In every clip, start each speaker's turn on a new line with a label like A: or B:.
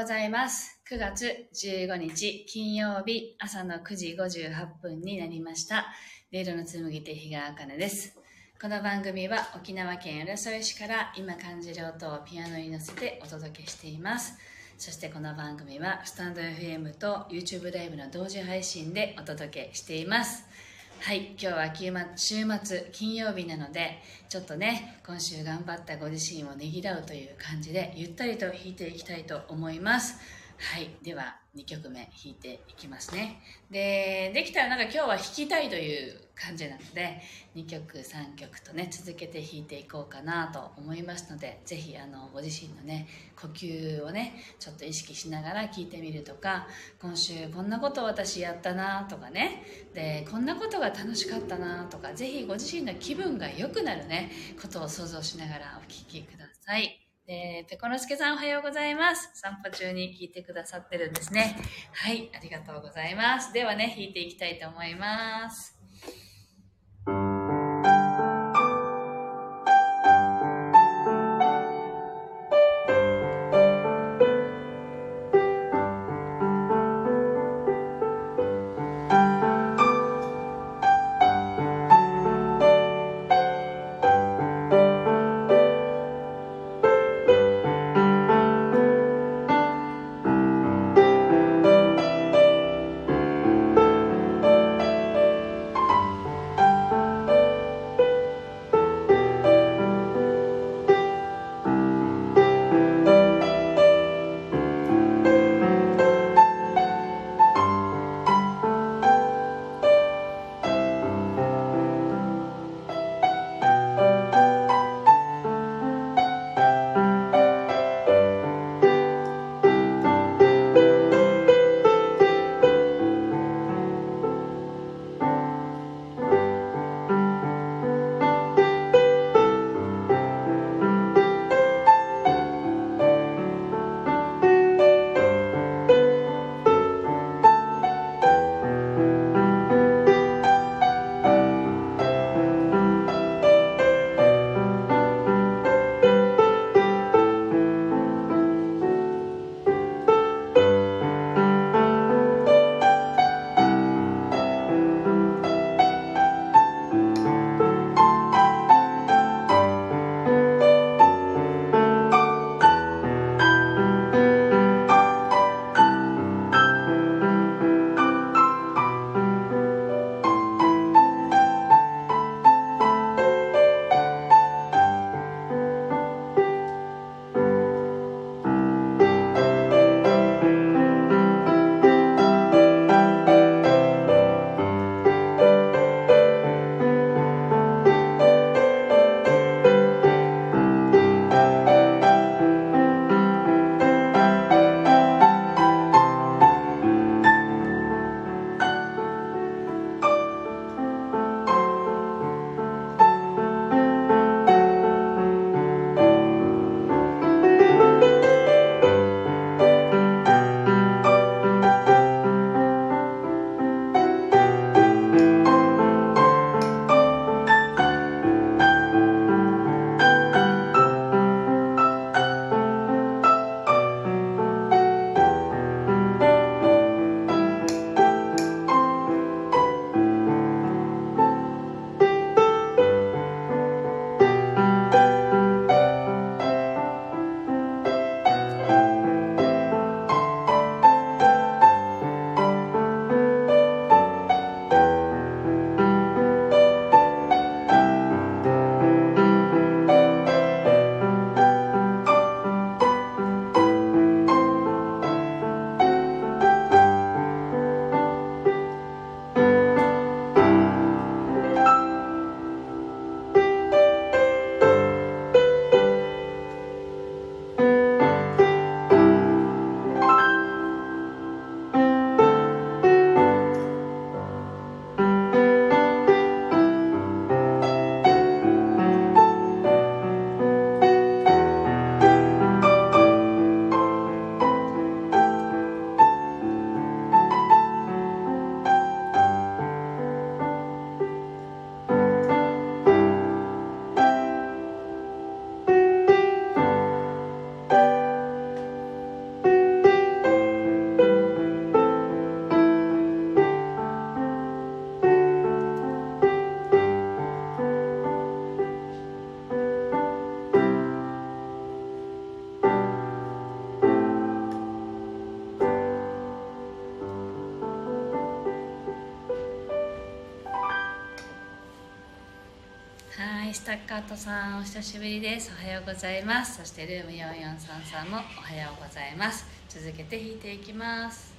A: ございます。9月15日金曜日朝の9時58分になりました。レイドの紡ぎ手日川茜です。この番組は沖縄県浦添市から今感じる音をピアノに乗せてお届けしています。そしてこの番組はスタンド FM と YouTube ライブの同時配信でお届けしています。はい、今日は週末金曜日なのでちょっとね今週頑張ったご自身をねぎらうという感じでゆったりと弾いていきたいと思います。はい。では2曲目弾いていきますね。でできたらなんか今日は弾きたいという感じなので2曲3曲とね続けて弾いていこうかなと思いますのでぜひあのご自身のね呼吸をねちょっと意識しながら聞いてみるとか今週こんなこと私やったなとかねでこんなことが楽しかったなとかぜひご自身の気分が良くなるねことを想像しながらお聞きください。えーペコのすけさんおはようございます。散歩中に聞いてくださってるんですね。はいありがとうございます。ではね弾いていきたいと思います。スタッカートさんお久しぶりです。おはようございます。そしてルーム4433もおはようございます。続けて弾いていきます。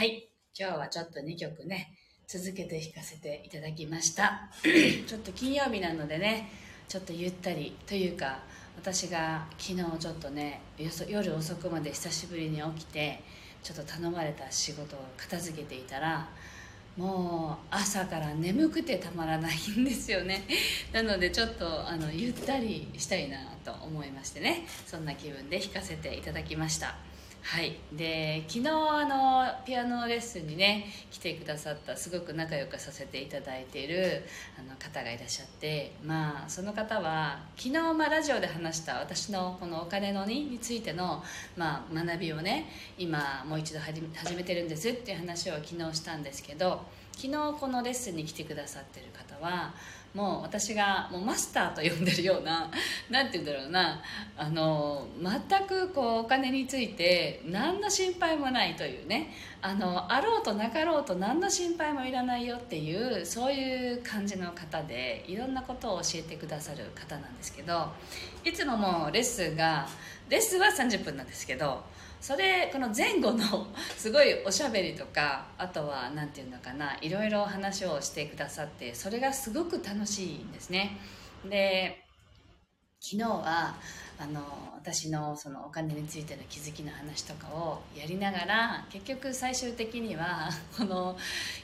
A: はい。今日はちょっと2曲ね、続けて弾かせていただきました。ちょっと金曜日なのでね、ちょっとゆったりというか、私が昨日ちょっとね、夜遅くまで久しぶりに起きて、ちょっと頼まれた仕事を片付けていたら、もう朝から眠くてたまらないんですよね。なのでちょっとあのゆったりしたいなと思いましてねそんな気分で弾かせていただきました。はい。で昨日あのピアノレッスンにね来てくださったすごく仲良くさせていただいているあの方がいらっしゃってまあその方は昨日、まあ、ラジオで話した私のこのお金のにについての、まあ、学びをね今もう一度始めてるんですっていう話を昨日したんですけど昨日このレッスンに来てくださってる方はもう私がもうマスターと呼んでるような 何て言うんだろうなあの全くこうお金について何の心配もないというねあのあろうとなかろうと何の心配もいらないよっていうそういう感じの方でいろんなことを教えてくださる方なんですけどいつももうレッスンがレッスンは30分なんですけどそれこの前後の すごいおしゃべりとかあとは何て言うのかないろいろ話をしてくださってそれがすごく楽しいんですね。で昨日はあの私のそのお金についての気づきの話とかをやりながら結局最終的には この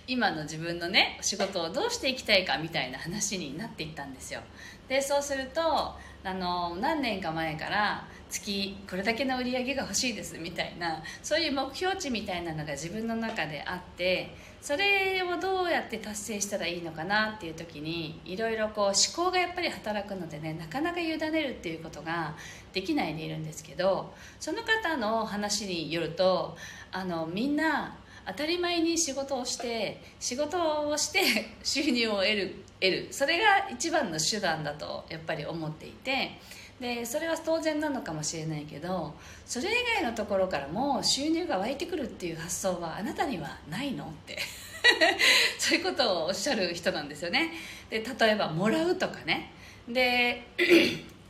A: 今の自分のね仕事をどうしていきたいかみたいな話になっていったんですよ。でそうするとあの何年か前から月これだけの売り上げが欲しいですみたいなそういう目標値みたいなのが自分の中であってそれをどうやって達成したらいいのかなっていう時にいろいろこう思考がやっぱり働くのでねなかなか委ねるっていうことができないでいるんですけどその方の話によるとあのみんな当たり前に仕事をして仕事をして収入を得る得る。それが一番の手段だとやっぱり思っていてでそれは当然なのかもしれないけどそれ以外のところからも収入が湧いてくるっていう発想はあなたにはないの？って。そういうことをおっしゃる人なんですよね。で例えばもらうとかね。で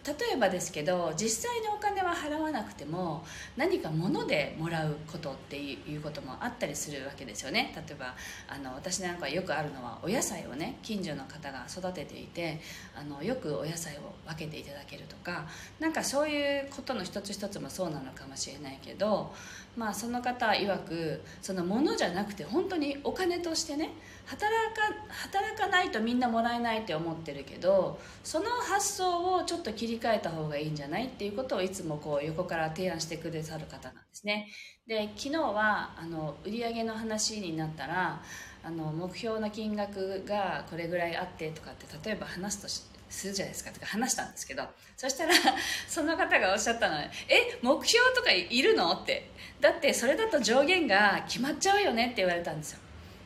A: 例えばですけど実際にお金は払わなくても何か物でもらうことっていうこともあったりするわけですよね。例えばあの私なんかよくあるのはお野菜をね近所の方が育てていてあのよくお野菜を分けていただけるとかなんかそういうことの一つ一つもそうなのかもしれないけどまあその方曰くその物じゃなくて本当にお金としてね働か働かないとみんなもらえないって思ってるけどその発想をちょっと切り替えた方がいいんじゃないっていうことをいつもこう横から提案してくださる方なんですね。で昨日はあの売上の話になったらあの目標の金額がこれぐらいあってとかって例えば話すとするじゃないですか。とか話したんですけど。そしたら その方がおっしゃったのは「え目標とかいるの?」って。だってそれだと上限が決まっちゃうよねって言われたんですよ。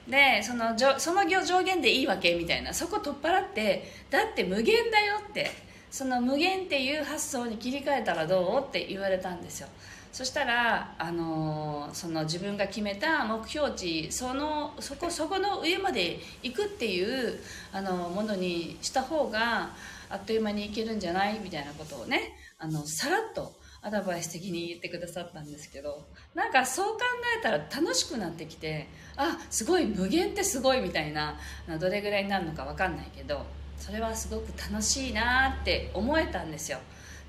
A: でそのその上限でいいわけみたいな。そこ取っ払ってだって無限だよって。その無限っていう発想に切り替えたらどう？って言われたんですよ。そしたら、あのその自分が決めた目標値そのそこそこの上まで行くっていうあのものにした方があっという間にいけるんじゃない？みたいなことをねあのさらっとアドバイス的に言ってくださったんですけどなんかそう考えたら楽しくなってきてあすごい無限ってすごいみたいなどれぐらいになるのか分かんないけどそれはすごく楽しいなって思えたんですよ。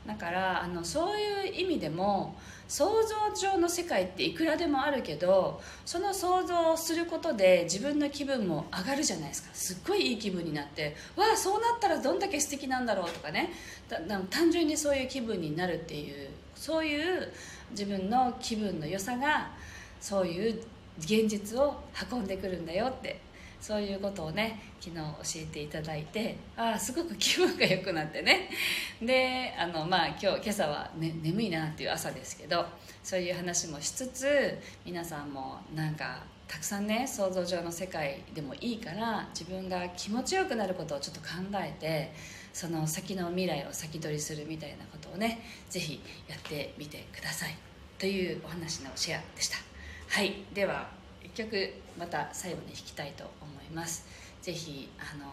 A: だからあのそういう意味でも想像上の世界っていくらでもあるけどその想像をすることで自分の気分も上がるじゃないですか。すっごいいい気分になってわあそうなったらどんだけ素敵なんだろうとかね。単純にそういう気分になるっていうそういう自分の気分の良さがそういう現実を運んでくるんだよってそういうことをね昨日教えていただいてああすごく気分が良くなってね。であのまあ今日今朝は、ね、眠いなっていう朝ですけどそういう話もしつつ皆さんもなんかたくさんね想像上の世界でもいいから自分が気持ちよくなることをちょっと考えてその先の未来を先取りするみたいなことをね是非やってみてください。というお話のシェアでした。はい。では一曲また最後に弾きたいと思います。是非あの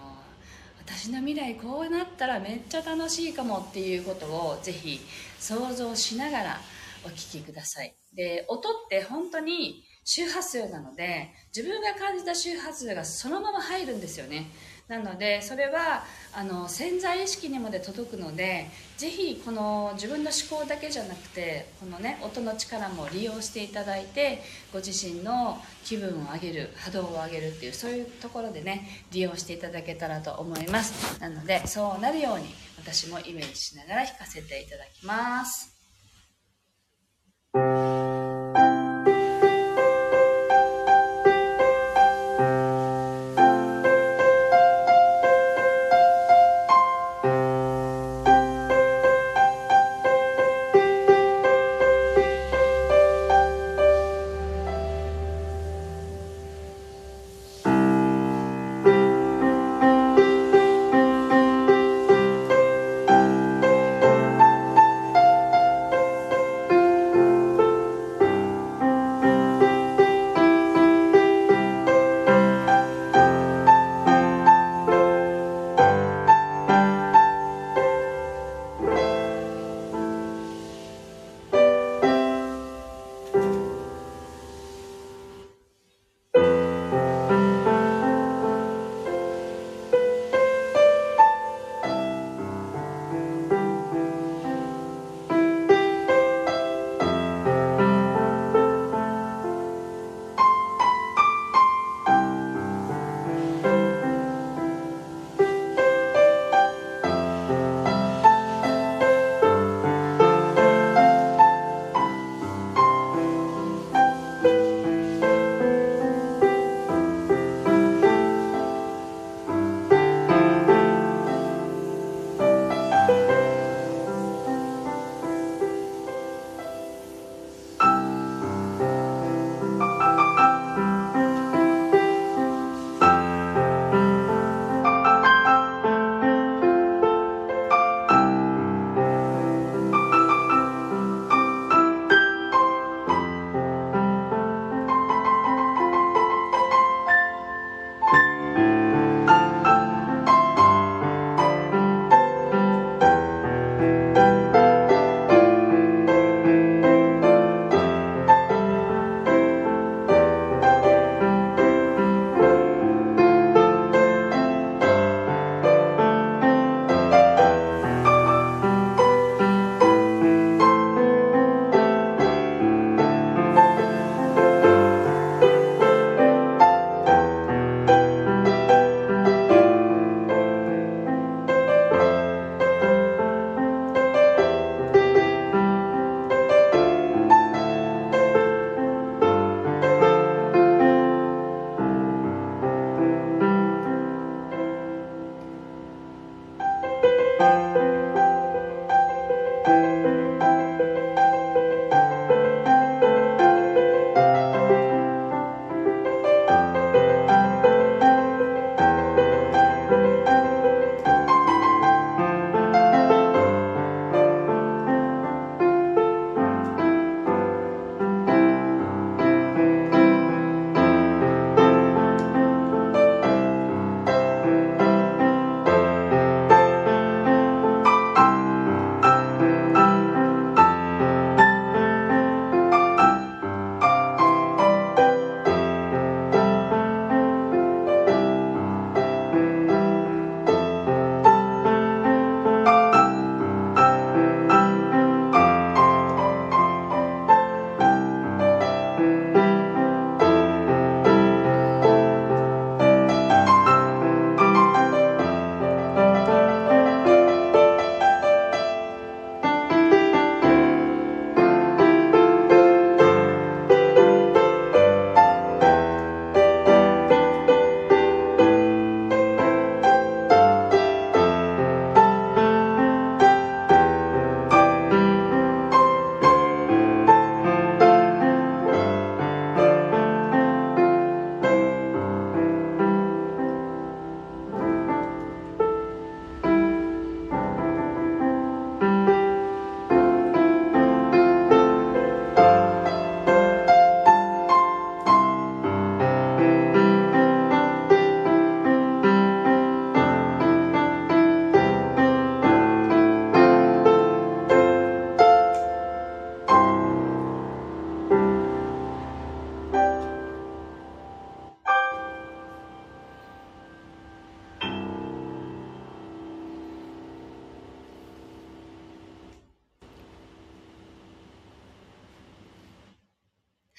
A: 私の未来こうなったらめっちゃ楽しいかもっていうことを是非想像しながらお聴きください。で音って本当に周波数なので自分が感じた周波数がそのまま入るんですよね。なのでそれはあの潜在意識にまで届くのでぜひこの自分の思考だけじゃなくてこのね音の力も利用していただいてご自身の気分を上げる波動を上げるっていうそういうところでね利用していただけたらと思います。なのでそうなるように私もイメージしながら弾かせていただきます。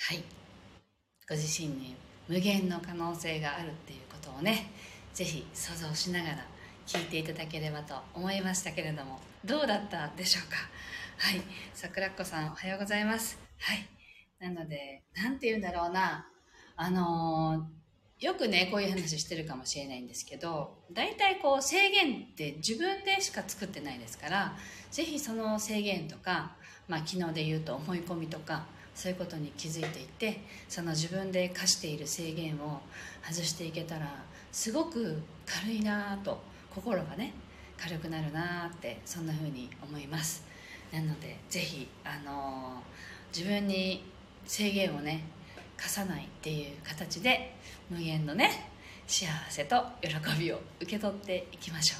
A: はい。ご自身に無限の可能性があるっていうことをねぜひ想像しながら聞いていただければと思いましたけれどもどうだったでしょうか？はい。桜子さんおはようございます。はい。なので何て言うんだろうな。あのー、よくねこういう話してるかもしれないんですけど大体こう制限って自分でしか作ってないですから是非その制限とか、まあ、昨日で言うと思い込みとかそういうことに気づいていてその自分で課している制限を外していけたらすごく軽いなと心がね軽くなるなってそんな風に思います。なのでぜひあのー、自分に制限をね課さないっていう形で無限のね幸せと喜びを受け取っていきましょう。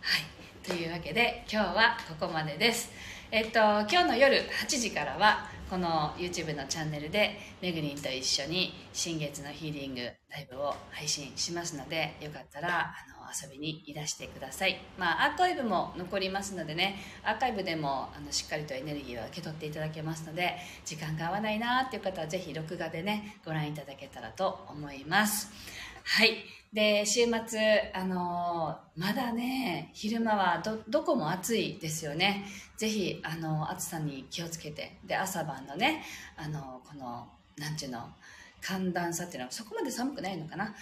A: はい。というわけで今日はここまでです。えっと今日の夜8時からはこの YouTube のチャンネルでめぐりんと一緒に新月のヒーリングライブを配信しますのでよかったらあの遊びにいらしてください、まあ、アーカイブも残りますのでねアーカイブでもあのしっかりとエネルギーを受け取っていただけますので時間が合わないなっていう方はぜひ録画でねご覧いただけたらと思います。はい。で週末あのまだね昼間はどどこも暑いですよね。ぜひあの暑さに気をつけて。で朝晩のねあのこのなんちゅうの寒暖差っていうのはそこまで寒くないのかな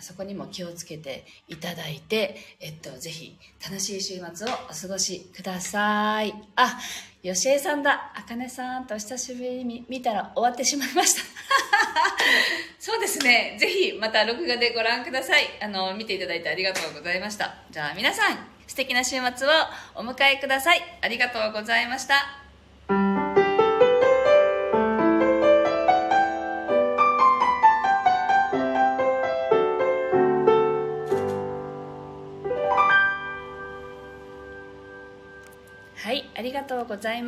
A: そこにも気をつけていただいて、えっと、ぜひ楽しい週末をお過ごしください。あ、よしえさんだ。あかねさんと久しぶりに見たら終わってしまいました。そうですね。ぜひまた録画でご覧ください。あの、見ていただいてありがとうございました。じゃあ皆さん、素敵な週末をお迎えください。ありがとうございました。とうございます。